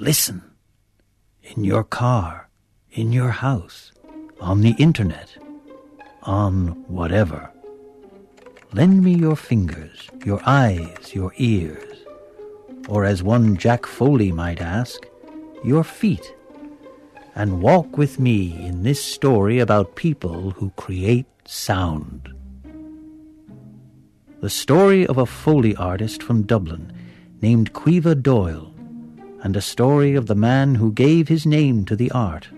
listen. In your car, in your house, on the internet, on whatever. Lend me your fingers, your eyes, your ears, or as one Jack Foley might ask, your feet, and walk with me in this story about people who create sound. The story of a Foley artist from Dublin named Caoimhe Doyle, and a story of the man who gave his name to the art,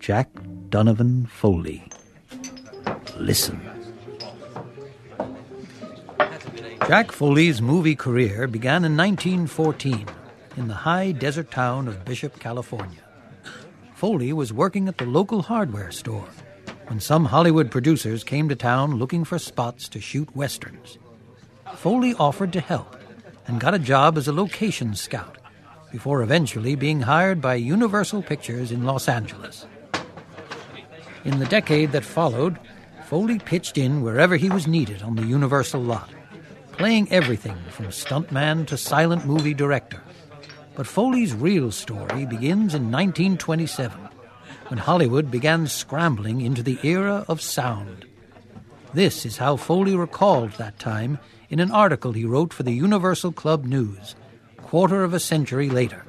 Jack Donovan Foley. Listen. Jack Foley's movie career began in 1914 in the high desert town of Bishop, California. Foley was working at the local hardware store when some Hollywood producers came to town looking for spots to shoot westerns. Foley offered to help and got a job as a location scout before eventually being hired by Universal Pictures in Los Angeles. In the decade that followed, Foley pitched in wherever he was needed on the Universal lot playing everything from stuntman to silent movie director. But Foley's real story begins in 1927, when Hollywood began scrambling into the era of sound. This is how Foley recalled that time in an article he wrote for the Universal Club News, quarter of a century later.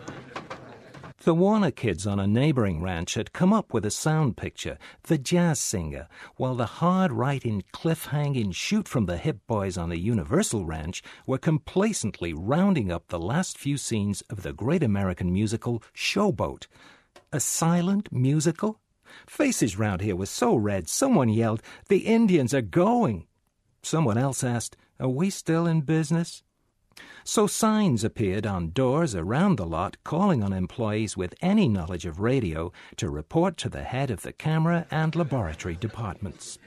The Warner kids on a neighboring ranch had come up with a sound picture, The Jazz Singer, while the hard writing, cliff-hanging, shoot from the hip boys on the Universal Ranch were complacently rounding up the last few scenes of the great American musical Showboat. A silent musical? Faces round here were so red, someone yelled, The Indians are going! Someone else asked, Are we still in business? So signs appeared on doors around the lot calling on employees with any knowledge of radio to report to the head of the camera and laboratory departments.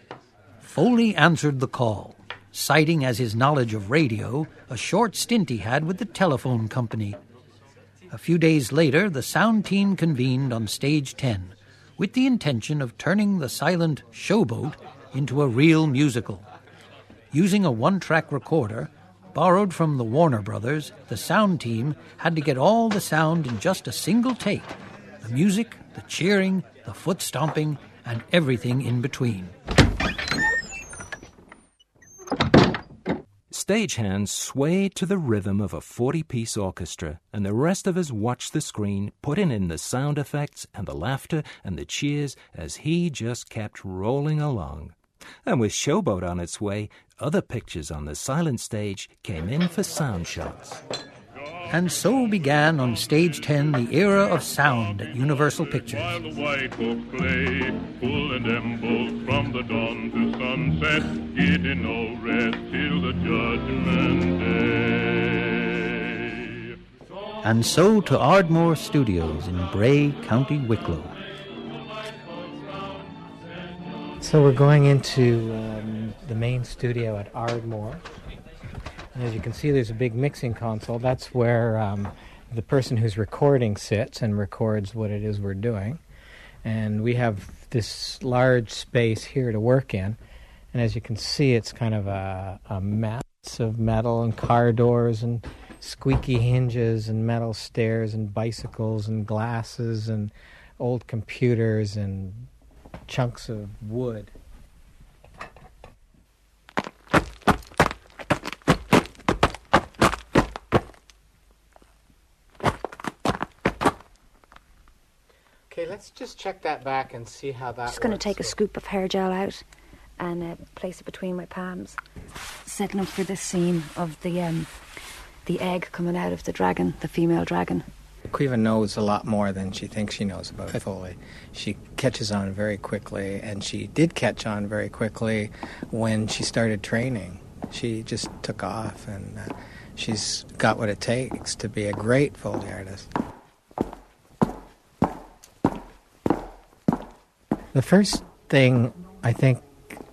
Foley answered the call, citing as his knowledge of radio a short stint he had with the telephone company. A few days later, the sound team convened on stage 10 with the intention of turning the silent showboat into a real musical. Using a one track recorder, Borrowed from the Warner Brothers, the sound team had to get all the sound in just a single take the music, the cheering, the foot stomping, and everything in between. Stagehands swayed to the rhythm of a 40 piece orchestra, and the rest of us watched the screen, putting in the sound effects and the laughter and the cheers as he just kept rolling along. And with Showboat on its way, other pictures on the silent stage came in for sound shots. And so began on stage 10 the era of sound at Universal Pictures. While the white folks play, full and embold from the dawn to sunset, getting no rest till the judgment day. And so to Ardmore Studios in Bray, County Wicklow. So we're going into um, the main studio at Ardmore. And as you can see, there's a big mixing console. That's where um, the person who's recording sits and records what it is we're doing. And we have this large space here to work in. And as you can see, it's kind of a, a mess of metal and car doors and squeaky hinges and metal stairs and bicycles and glasses and old computers and chunks of wood. Okay, let's just check that back and see how that. Just going to take a scoop of hair gel out and uh, place it between my palms, setting up for this scene of the um, the egg coming out of the dragon, the female dragon. Caoimhe knows a lot more than she thinks she knows about Foley. She catches on very quickly, and she did catch on very quickly when she started training. She just took off, and uh, she's got what it takes to be a great Foley artist. The first thing I think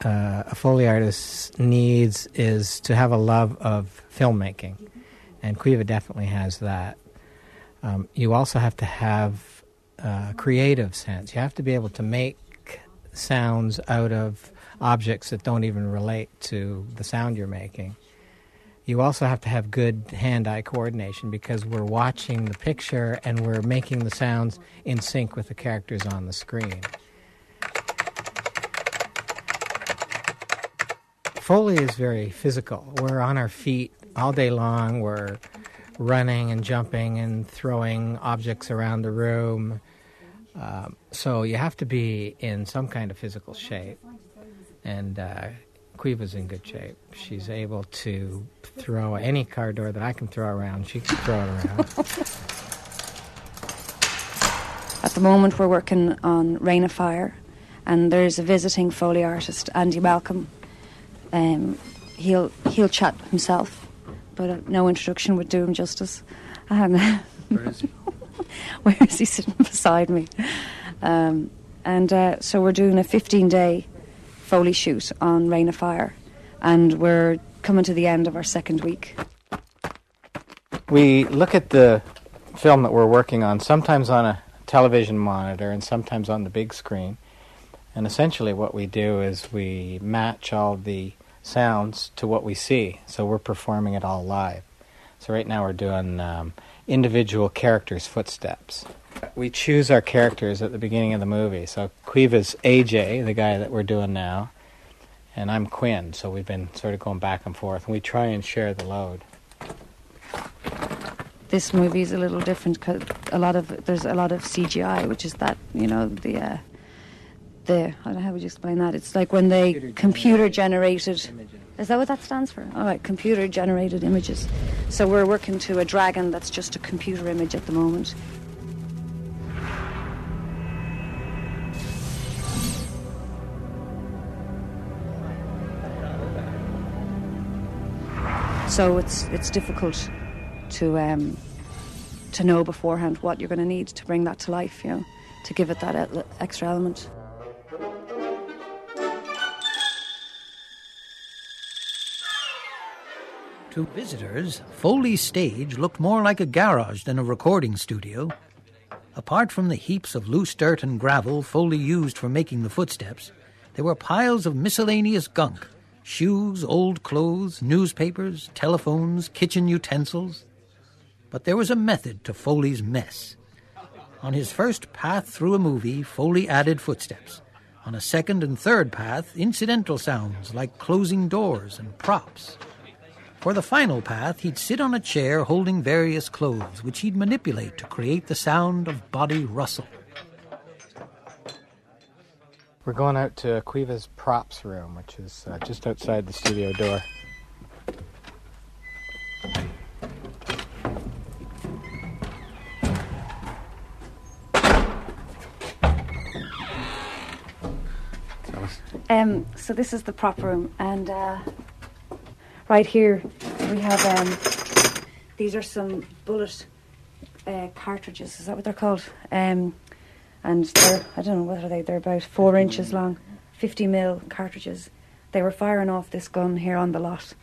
uh, a Foley artist needs is to have a love of filmmaking, and Caoimhe definitely has that. Um, you also have to have a creative sense. You have to be able to make sounds out of objects that don't even relate to the sound you're making. you also have to have good hand eye coordination because we're watching the picture and we're making the sounds in sync with the characters on the screen. Foley is very physical. We're on our feet all day long. We're running and jumping and throwing objects around the room. Um, so you have to be in some kind of physical shape. And uh, in good shape. She's able to throw any car door that I can throw around. She can throw it around. At the moment, we're working on Reign of Fire, and there's a visiting Foley artist, Andy Malcolm. Um, he'll he'll chat himself, but uh, no introduction would do him justice. And Where is he? where is he sitting beside me? Um, and uh, so we're doing a 15 day Foley shoot on Reign of Fire, and we're coming to the end of our second week. we look at the film that we're working on sometimes on a television monitor and sometimes on the big screen. And essentially, what we do is we match all the sounds to what we see. So we're performing it all live. So right now we're doing um, individual characters' footsteps. We choose our characters at the beginning of the movie. So Caoimhe's AJ, the guy that we're doing now, and I'm Quinn. So we've been sort of going back and forth, and we try and share the load. this movie is a little different because a lot of there's a lot of CGI, which is that you know the uh, the I don't know how would you explain that? It's like when they computer generated. Is that what that stands for? All right, computer generated images. So we're working to a dragon that's just a computer image at the moment. So it's it's difficult to um, to know beforehand what you're going to need to bring that to life, you know, to give it that extra element. To visitors, Foley's stage looked more like a garage than a recording studio. Apart from the heaps of loose dirt and gravel Foley used for making the footsteps, there were piles of miscellaneous gunk shoes, old clothes, newspapers, telephones, kitchen utensils. But there was a method to Foley's mess. On his first path through a movie, Foley added footsteps. On a second and third path, incidental sounds like closing doors and props. For the final path, he'd sit on a chair holding various clothes, which he'd manipulate to create the sound of body rustle. We're going out to Caoimhe's props room, which is uh, just outside the studio door. Um, so this is the prop room, and uh, right here we have um, these are some bullet uh, cartridges. Is that what they're called? Um, and they're I don't know what are they? They're about four inches long, fifty mil cartridges. They were firing off this gun here on the lot,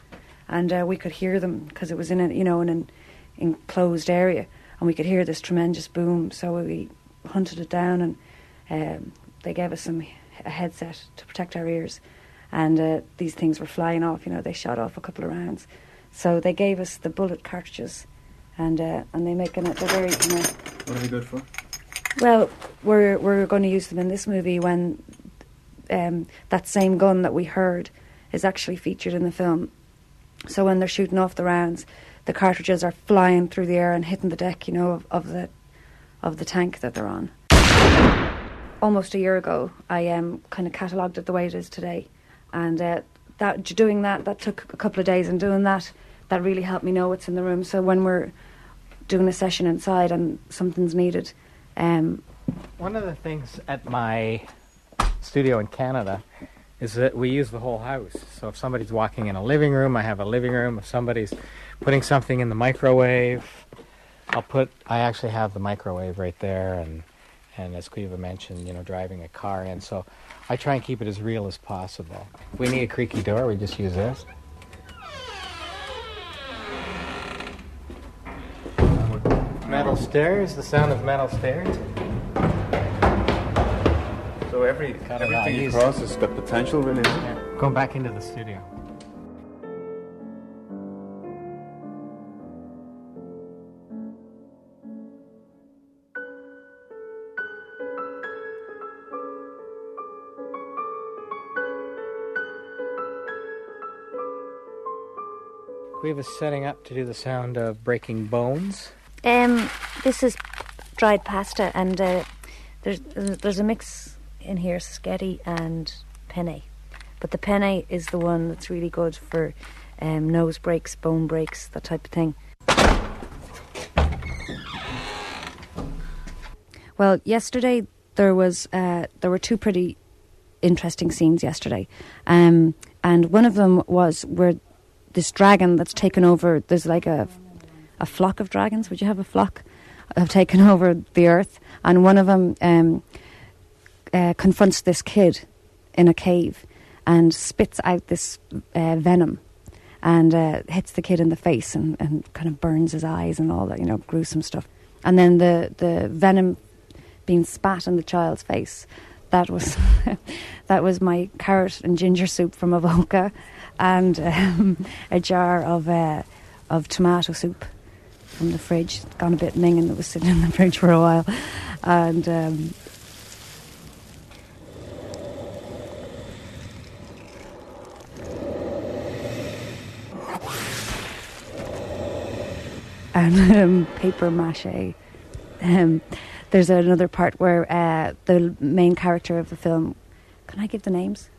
and uh, we could hear them because it was in a you know in an enclosed area, and we could hear this tremendous boom. So we hunted it down, and um, they gave us some a headset to protect our ears, and uh, these things were flying off. You know, they shot off a couple of rounds, so they gave us the bullet cartridges, and uh, and they make an, they're very kind of What are they good for? well, we're we're going to use them in this movie when um, that same gun that we heard is actually featured in the film. So when they're shooting off the rounds, the cartridges are flying through the air and hitting the deck, you know, of, of the of the tank that they're on. Almost a year ago, I um, kind of catalogued it the way it is today, and uh, that doing that that took a couple of days, and doing that that really helped me know what's in the room. So when we're doing a session inside and something's needed, um, One of the things at my studio in Canada is that we use the whole house. So if somebody's walking in a living room, I have a living room. If somebody's putting something in the microwave, I'll put. I actually have the microwave right there, and and as Caoimhe mentioned, you know, driving a car in. So I try and keep it as real as possible. If we need a creaky door, we just use this. Metal stairs. The sound of metal stairs. So every Cut it out. everything you He's- cross has got potential, really. Going back into the studio. Caoimhe is setting up to do the sound of breaking bones. Um, this is dried pasta, and uh, there's there's a mix in here, sketty and penne. But the penne is the one that's really good for um, nose breaks, bone breaks, that type of thing. Well, yesterday there was uh, there were two pretty interesting scenes yesterday, um, and one of them was where this dragon that's taken over. There's like a a flock of dragons. Would you have a flock? Have taken over the earth, and one of them um, uh, confronts this kid in a cave and spits out this uh, venom and uh, hits the kid in the face and, and kind of burns his eyes and all that, you know, gruesome stuff. And then the, the venom being spat in the child's face. That was that was my carrot and ginger soup from Avoca, and um, a jar of uh, of tomato soup from the fridge. It's gone a bit minging. It was sitting in the fridge for a while, and. Um, and um, paper mache. Um, there's another part where uh, the main character of the film. Can I give the names?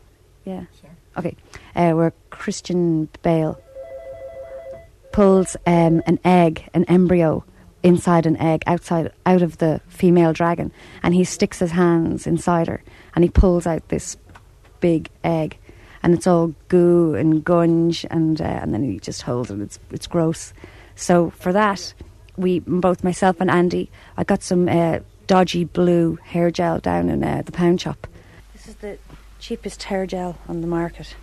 Yeah. Sure. Okay. Uh, where Christian Bale pulls um, an egg, an embryo, inside an egg, outside, out of the female dragon, and he sticks his hands inside her, and he pulls out this big egg, and it's all goo and gunge, and uh, and then he just holds it. It's it's gross. So for that, we both myself and Andy, I got some uh, dodgy blue hair gel down in uh, the pound shop. This is the cheapest hair gel on the market.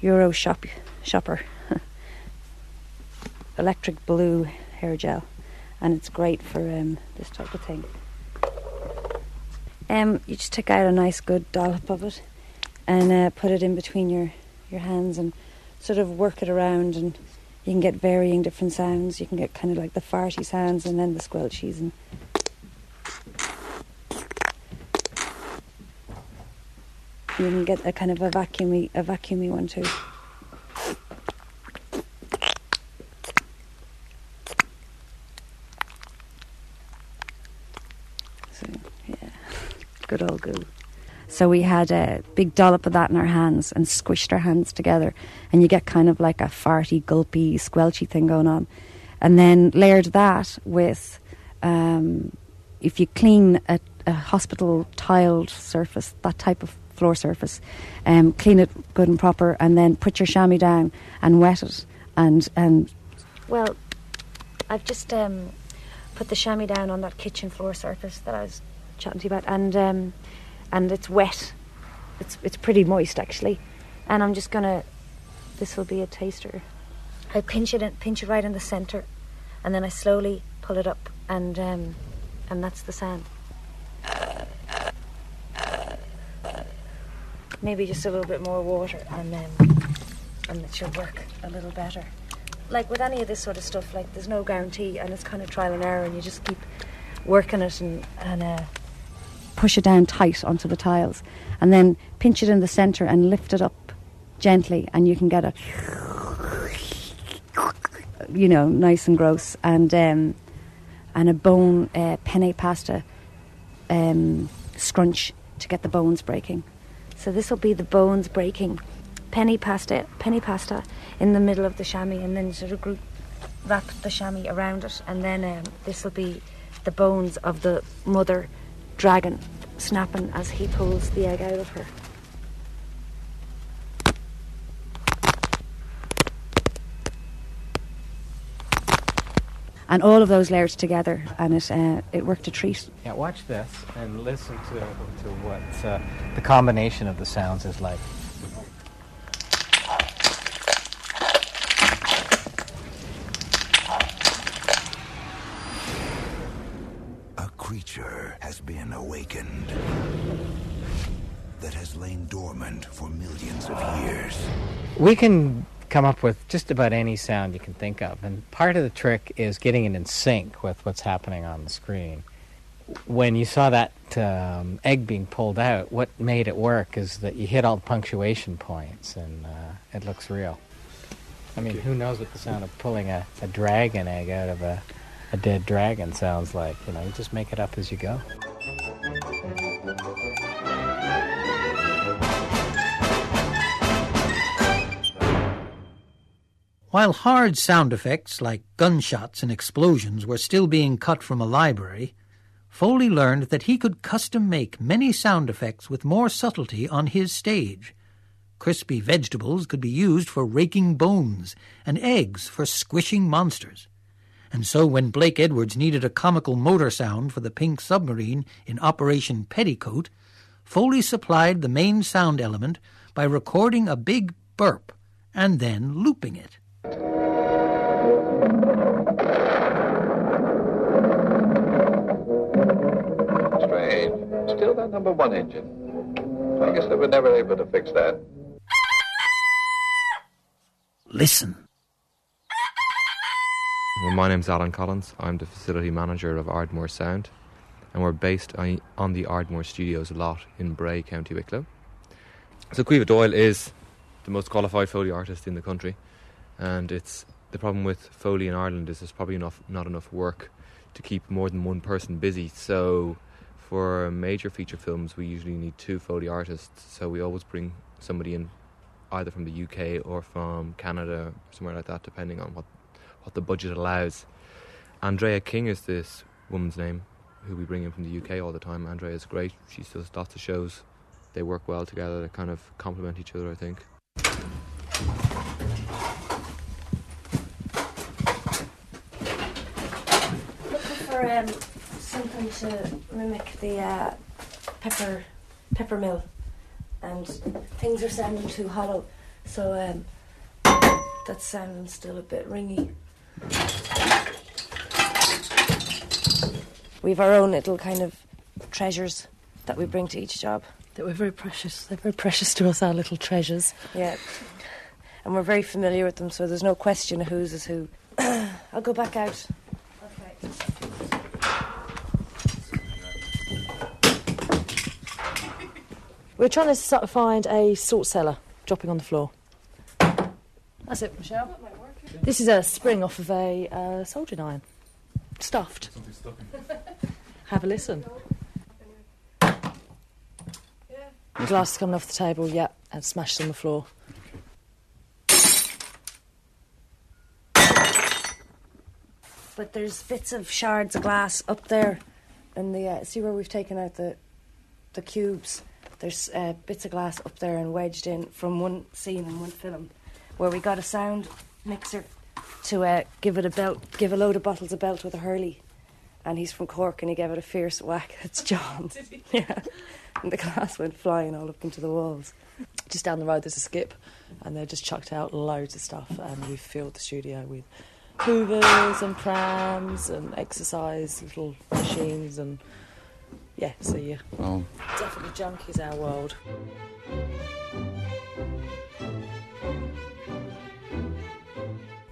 Euro shop shopper. Electric blue hair gel, and it's great for um, this type of thing. Um, you just take out a nice good dollop of it, and uh, put it in between your your hands, and sort of work it around and you can get varying different sounds. You can get kind of like the farty sounds and then the squelchies and you can get a kind of a vacuumy a vacuumy one too. So yeah, good old goo. So we had a big dollop of that in our hands and squished our hands together, and you get kind of like a farty, gulpy, squelchy thing going on. And then layered that with, um, if you clean a, a, hospital tiled surface, that type of floor surface, um, clean it good and proper, and then put your chamois down and wet it. And and well, I've just um, put the chamois down on that kitchen floor surface that I was chatting to you about, and. Um, and it's wet. It's it's pretty moist actually, and I'm just gonna. This will be a taster. I pinch it in, pinch it right in the center, and then I slowly pull it up, and um, and that's the sound. Maybe just a little bit more water, and then and it should work a little better. Like with any of this sort of stuff, like there's no guarantee, and it's kind of trial and error, and you just keep working it and and. Uh, push it down tight onto the tiles, and then pinch it in the centre and lift it up gently, and you can get a, you know, nice and gross, and um, and a bone uh, penne pasta um, scrunch to get the bones breaking. So this will be the bones breaking penny pasta, penny pasta in the middle of the chamois, and then sort of group, wrap the chamois around it, and then um, this will be the bones of the mother dragon snapping as he pulls the egg out of her. And all of those layers together, and it uh, it worked a treat. Yeah, watch this and listen to to what uh, the combination of the sounds is like. A creature has been awakened that has lain dormant for millions of years. We can come up with just about any sound you can think of, and part of the trick is getting it in sync with what's happening on the screen. When you saw that um, egg being pulled out, what made it work is that you hit all the punctuation points, and uh, it looks real. I mean, who knows what the sound of pulling a, a dragon egg out of a, a dead dragon sounds like? You know, you just make it up as you go. While hard sound effects like gunshots and explosions were still being cut from a library, Foley learned that he could custom make many sound effects with more subtlety on his stage. Crispy vegetables could be used for raking bones, and eggs for squishing monsters. And so when Blake Edwards needed a comical motor sound for the pink submarine in Operation Petticoat, Foley supplied the main sound element by recording a big burp and then looping it. Strange. Still that number one engine. I guess they were never able to fix that. Listen. Well, my name's Alan Collins. I'm the facility manager of Ardmore Sound, and we're based on on the Ardmore Studios lot in Bray, County Wicklow. So Caoimhe Doyle is the most qualified Foley artist in the country, and it's the problem with Foley in Ireland is there's probably enough not enough work to keep more than one person busy. So for major feature films, we usually need two Foley artists. So we always bring somebody in, either from the UK or from Canada, somewhere like that, depending on what what the budget allows. Andrea King is this woman's name, who we bring in from the UK all the time. Andrea is great. She does lots of shows. They work well together. They kind of complement each other, I think. Looking for um, something to mimic the uh, pepper pepper mill, and things are sounding too hollow, so um, that's sounding still a bit ringy. We've our own little kind of treasures that we bring to each job. That we're very precious. They're very precious to us, our little treasures. Yeah. And we're very familiar with them, so there's no question of whose is who. I'll go back out. We're trying to sort of find a salt cellar dropping on the floor. That's it, Michelle. This is a spring off of a uh, soldering iron. Stuffed. Have a listen. Glass coming off the table, yeah, and smashed on the floor. But there's bits of shards of glass up there, and the uh, see where we've taken out the the cubes. There's uh, bits of glass up there and wedged in from one scene in one film, where we got a sound mixer to uh, give it a belt, give a load of bottles a belt with a hurley, and he's from Cork and he gave it a fierce whack. It's John. yeah, and the glass went flying all up into the walls. Just down the road, there's a skip, and they've just chucked out loads of stuff, and we've filled the studio with hoovers and prams and exercise little machines, and yeah, so yeah, Well, definitely junk is our world.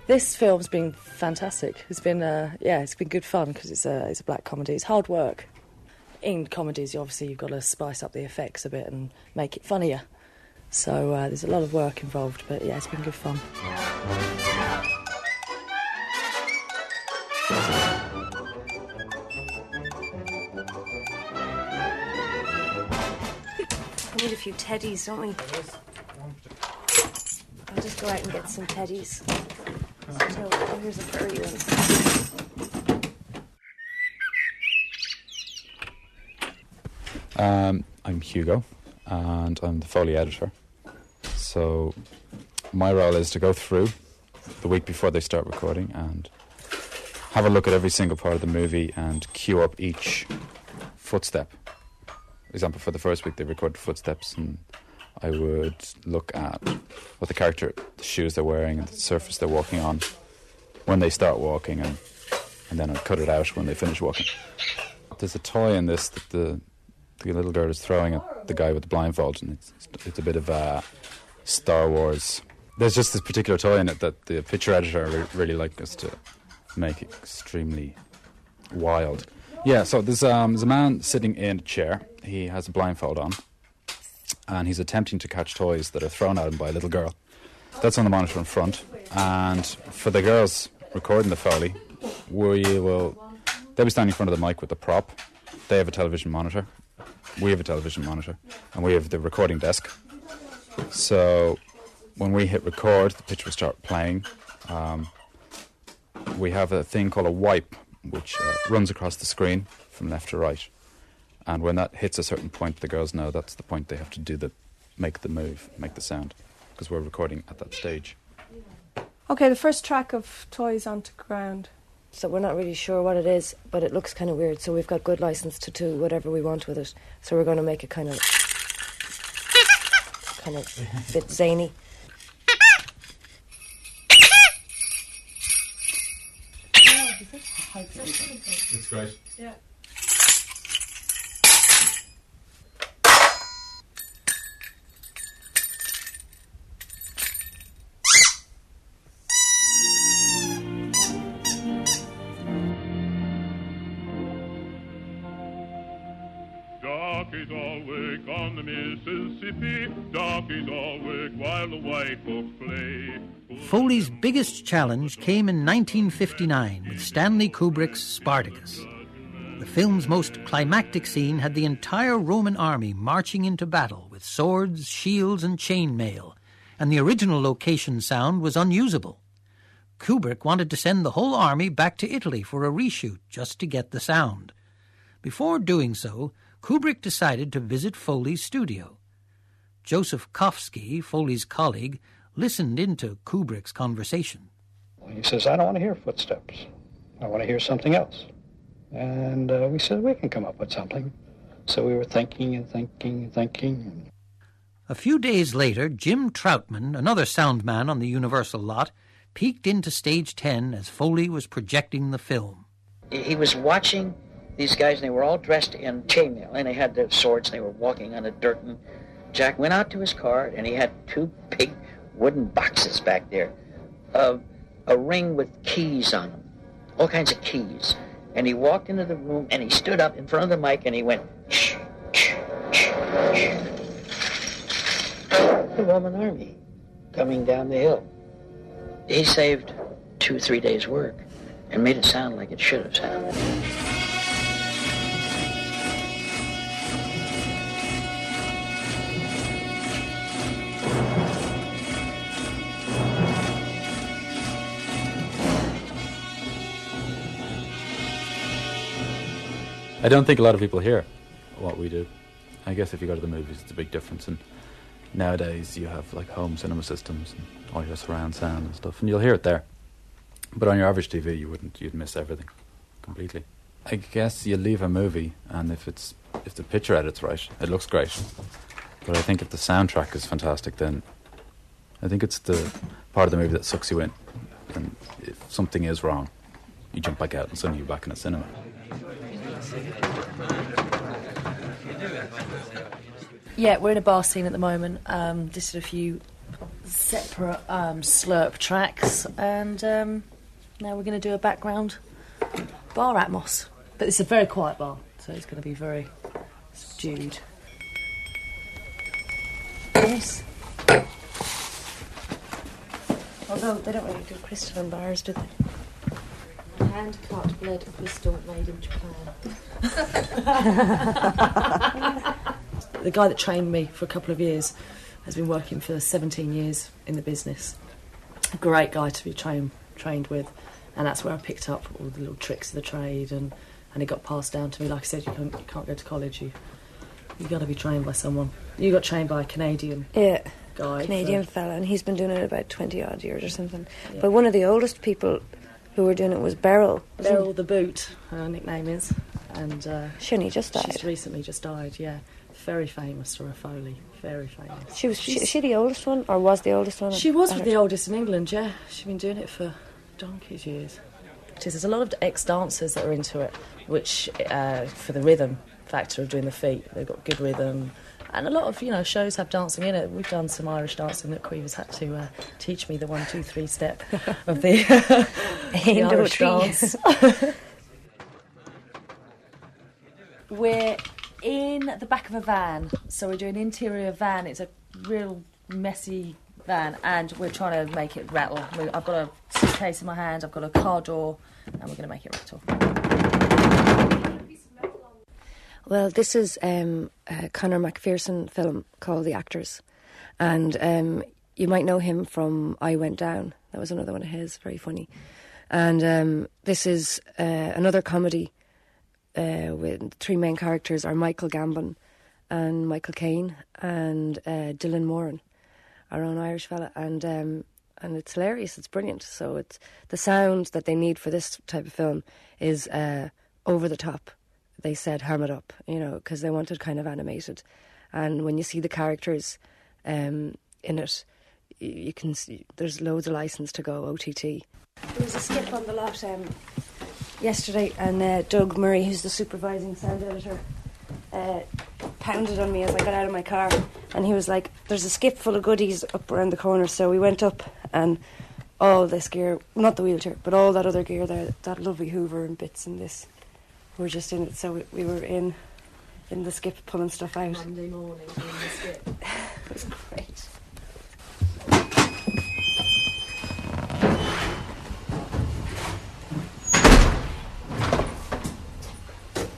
This film's been fantastic. It's been, uh, yeah, it's been good fun because it's a, it's a black comedy. It's hard work. In comedies, obviously, you've got to spice up the effects a bit and make it funnier. So uh, there's a lot of work involved, but yeah, it's been good fun. Few teddies, don't we? I'll just go out and get some teddies. So, here's a furry one. um, I'm Hugo, and I'm the Foley editor. So, my role is to go through the week before they start recording and have a look at every single part of the movie and cue up each footstep. Example, for the first week, they recorded footsteps, and I would look at what the character, the shoes they're wearing, and the surface they're walking on when they start walking, and, and then I'd cut it out when they finish walking. There's a toy in this that the, the little girl is throwing at the guy with the blindfold, and it's, it's a bit of a Star Wars. There's just this particular toy in it that the picture editor re- really liked us to make extremely wild. Yeah, so there's, um, there's a man sitting in a chair. He has a blindfold on, and he's attempting to catch toys that are thrown at him by a little girl. That's on the monitor in front. And for the girls recording the Foley, we will. They'll be standing in front of the mic with the prop. They have a television monitor. We have a television monitor. And we have the recording desk. So when we hit record, the pitch will start playing. Um, we have a thing called a wipe, which uh, runs across the screen from left to right. And when that hits a certain point, the girls know that's the point they have to do the make the move, make the sound, because we're recording at that stage. Okay, the first track of Toys onto Ground. So we're not really sure what it is, but it looks kind of weird. So we've got good license to do whatever we want with it. So we're going to make it kind of, kind of a bit zany. It's great. Yeah. All on the Mississippi. All while the white folks play. Foley's biggest challenge came in 1959 with Stanley Kubrick's Spartacus. The film's most climactic scene had the entire Roman army marching into battle with swords, shields, and chainmail, and the original location sound was unusable. Kubrick wanted to send the whole army back to Italy for a reshoot just to get the sound. Before doing so, Kubrick decided to visit Foley's studio. Joseph Kofsky, Foley's colleague, listened into Kubrick's conversation. He says, I don't want to hear footsteps. I want to hear something else. And uh, we said, we can come up with something. So we were thinking and thinking and thinking. A few days later, Jim Troutman, another sound man on the Universal lot, peeked into stage 10 as Foley was projecting the film. He was watching these guys, and they were all dressed in chainmail, and they had their swords, and they were walking on the dirt. And Jack went out to his car, and he had two big wooden boxes back there, uh, a ring with keys on them, all kinds of keys. And he walked into the room, and he stood up in front of the mic, and he went. The Roman army coming down the hill. He saved two, three days' work and made it sound like it should have sounded. I don't think a lot of people hear what we do. I guess if you go to the movies, it's a big difference. And nowadays, you have like home cinema systems and all your surround sound and stuff, and you'll hear it there. But on your average TV, you wouldn't. You'd miss everything completely. I guess you leave a movie, and if it's if the picture edit's right, it looks great. But I think if the soundtrack is fantastic, then I think it's the part of the movie that sucks you in. And if something is wrong, you jump back out and suddenly you're back in a cinema. Yeah, we're in a bar scene at the moment. Um, just a few separate um, slurp tracks, and um, now we're going to do a background bar atmos. But it's a very quiet bar, so it's going to be very subdued. Yes. Although they don't really do crystal in bars, do they? Hand cut bled crystal made in Japan. the guy that trained me for a couple of years has been working for 17 years in the business. A great guy to be trained trained with, and that's where I picked up all the little tricks of the trade, and, and it got passed down to me. Like I said, you can't, you can't go to college. You you got to be trained by someone. You got trained by a Canadian Yeah. guy. Canadian for- fella, and he's been doing it about 20 odd years or something. But one of the oldest people who were doing it was Beryl. Beryl the Boot, her nickname is, and uh, she only just She's recently just died. Yeah, very famous to Foley. Very famous. She was she, she the oldest one, or was the oldest one? She was the oldest in England, yeah. She's been doing it for donkey's years. There's a lot of ex dancers that are into it, which uh, for the rhythm factor of doing the feet, they've got good rhythm. And a lot of you know shows have dancing in it. We've done some Irish dancing that Caoimhe's had to uh, teach me the one, two, three step of the, the Irish dance. We're in the back of a van, so we're doing interior van. It's a real messy van, and we're trying to make it rattle. I've got a suitcase in my hand, I've got a car door, and we're going to make it rattle. Well, this is um, a Conor McPherson film called The Actors. And um, you might know him from I Went Down. That was another one of his, very funny. And um, this is uh, another comedy uh, with three main characters are Michael Gambon and Michael Caine and uh, Dylan Moran, our own Irish fella. And um, and it's hilarious. It's brilliant. So it's the sound that they need for this type of film is uh, over the top. They said ham it up, you know, because they wanted kind of animated. And when you see the characters um, in it, you can see there's loads of license to go OTT. There was a skip on the lot um, yesterday, and uh, Doug Murray, who's the supervising sound editor, uh, pounded on me as I got out of my car, and he was like, "There's a skip full of goodies up around the corner." So we went up, and all this gear, not the wheelchair, but all that other gear there, that lovely Hoover and bits and this, were just in it. So we, we were in in the skip pulling stuff out. Monday morning in the skip. it was great.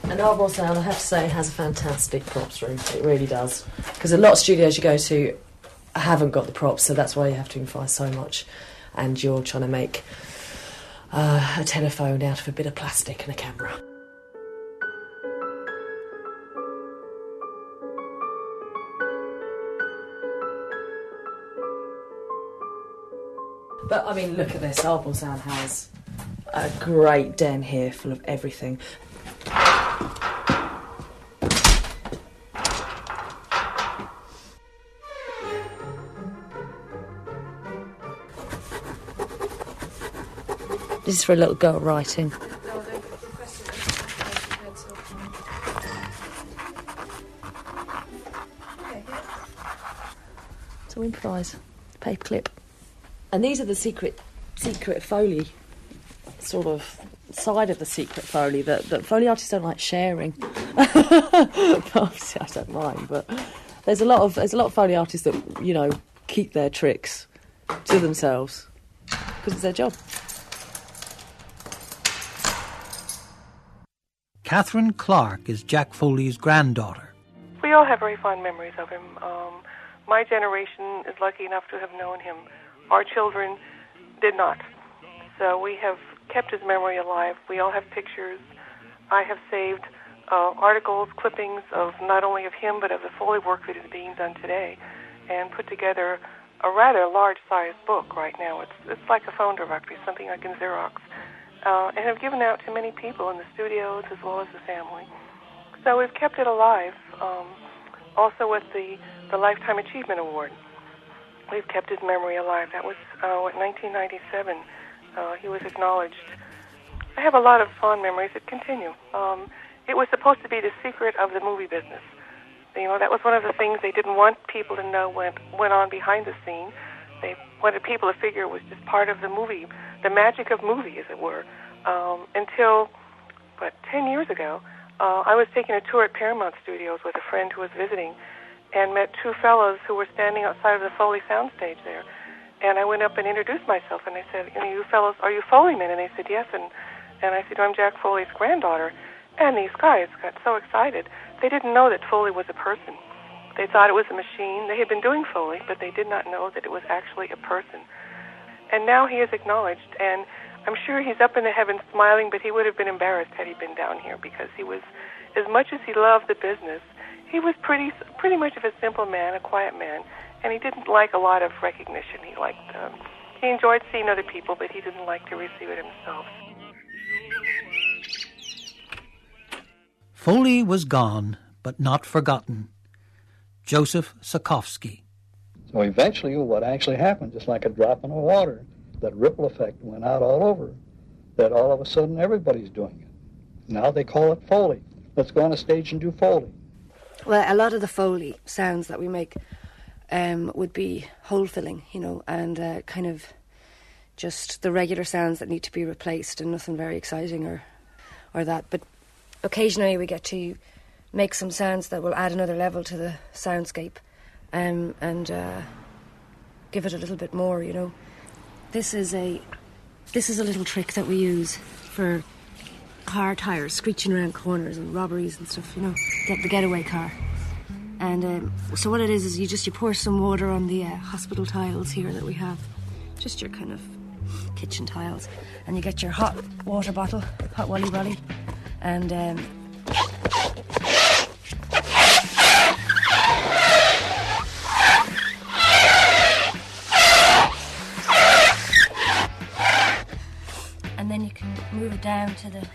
And Ardmore Sound, I have to say, has a fantastic props room. It really does. Because a lot of studios you go to haven't got the props, so that's why you have to improvise so much. And you're trying to make uh, a telephone out of a bit of plastic and a camera. But I mean, look at this. Sound has a great den here full of everything. This is for a little girl writing. So improvise. Paperclip. And these are the secret secret foley sort of side of the secret foley that, that foley artists don't like sharing. Obviously I don't mind, but there's a lot of there's a lot of foley artists that, you know, keep their tricks to themselves. Because it's their job. Catherine Clark is Jack Foley's granddaughter. We all have very fond memories of him. Um, my generation is lucky enough to have known him. Our children did not. So we have kept his memory alive. We all have pictures. I have saved uh, articles, clippings of not only of him but of the Foley work that is being done today, and put together a rather large-sized book right now. It's it's like a phone directory, something I can Xerox, uh, and have given out to many people in the studios as well as the family. So we've kept it alive. Um, also with the the Lifetime Achievement Award, we've kept his memory alive. That was uh, what 1997. Uh, he was acknowledged. I have a lot of fond memories that continue. Um, it was supposed to be the secret of the movie business. You know, that was one of the things they didn't want people to know went went on behind the scene. They wanted people to figure it was just part of the movie, the magic of movie, as it were. Um, until, but ten years ago, uh, I was taking a tour at Paramount Studios with a friend who was visiting, and met two fellows who were standing outside of the Foley soundstage there. And I went up and introduced myself, and I said, "You know, you fellows, are you Foleymen?" And they said, "Yes." And and I said, "I'm Jack Foley's granddaughter." And these guys got so excited. They didn't know that Foley was a person. They thought it was a machine. They had been doing Foley, but they did not know that it was actually a person. And now he is acknowledged, and I'm sure he's up in the heavens smiling, but he would have been embarrassed had he been down here because he was, as much as he loved the business, he was pretty pretty much of a simple man, a quiet man, and he didn't like a lot of recognition. He liked um, he enjoyed seeing other people, but he didn't like to receive it himself. Foley was gone, but not forgotten. Joseph Sokovsky. So eventually, what actually happened, just like a drop in the water, that ripple effect went out all over, that all of a sudden everybody's doing it. Now they call it Foley. Let's go on a stage and do Foley. Well, a lot of the Foley sounds that we make um, would be hole filling, you know, and uh, kind of just the regular sounds that need to be replaced and nothing very exciting or, or that. But occasionally we get to make some sounds that will add another level to the soundscape. Um, and uh, give it a little bit more, you know. This is a this is a little trick that we use for car tires screeching around corners and robberies and stuff, you know, get the getaway car. And um, so what it is is you just you pour some water on the uh, hospital tiles here that we have, just your kind of kitchen tiles, and you get your hot water bottle, hot wally wally, and um, and then you can move it down to the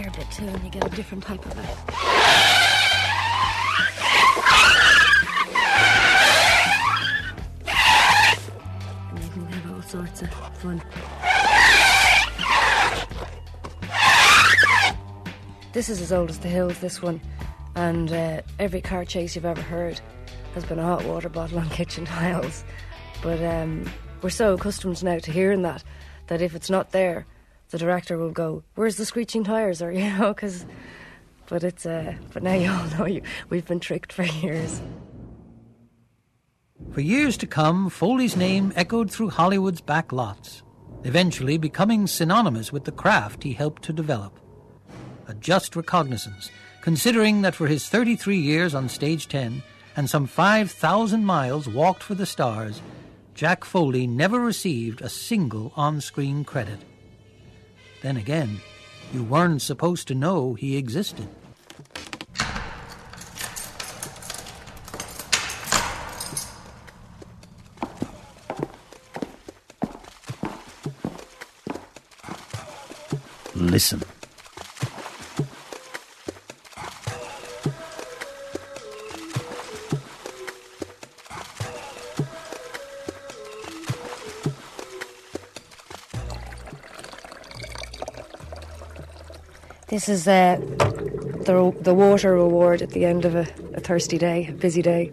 drier bit too, and you get a different type of sorts of fun. This is as old as the hills, this one, and uh, every car chase you've ever heard has been a hot water bottle on kitchen tiles. But um, we're so accustomed now to hearing that that if it's not there, the director will go, "Where's the screeching tires?" Or you know, because. But it's uh, but now you all know you we've been tricked for years. For years to come, Foley's name echoed through Hollywood's back lots, eventually becoming synonymous with the craft he helped to develop. A just recognizance, considering that for his 33 years on Stage 10 and some 5,000 miles walked for the stars, Jack Foley never received a single on screen credit. Then again, you weren't supposed to know he existed. Listen. This is uh, the the water reward at the end of a, a thirsty day, a busy day.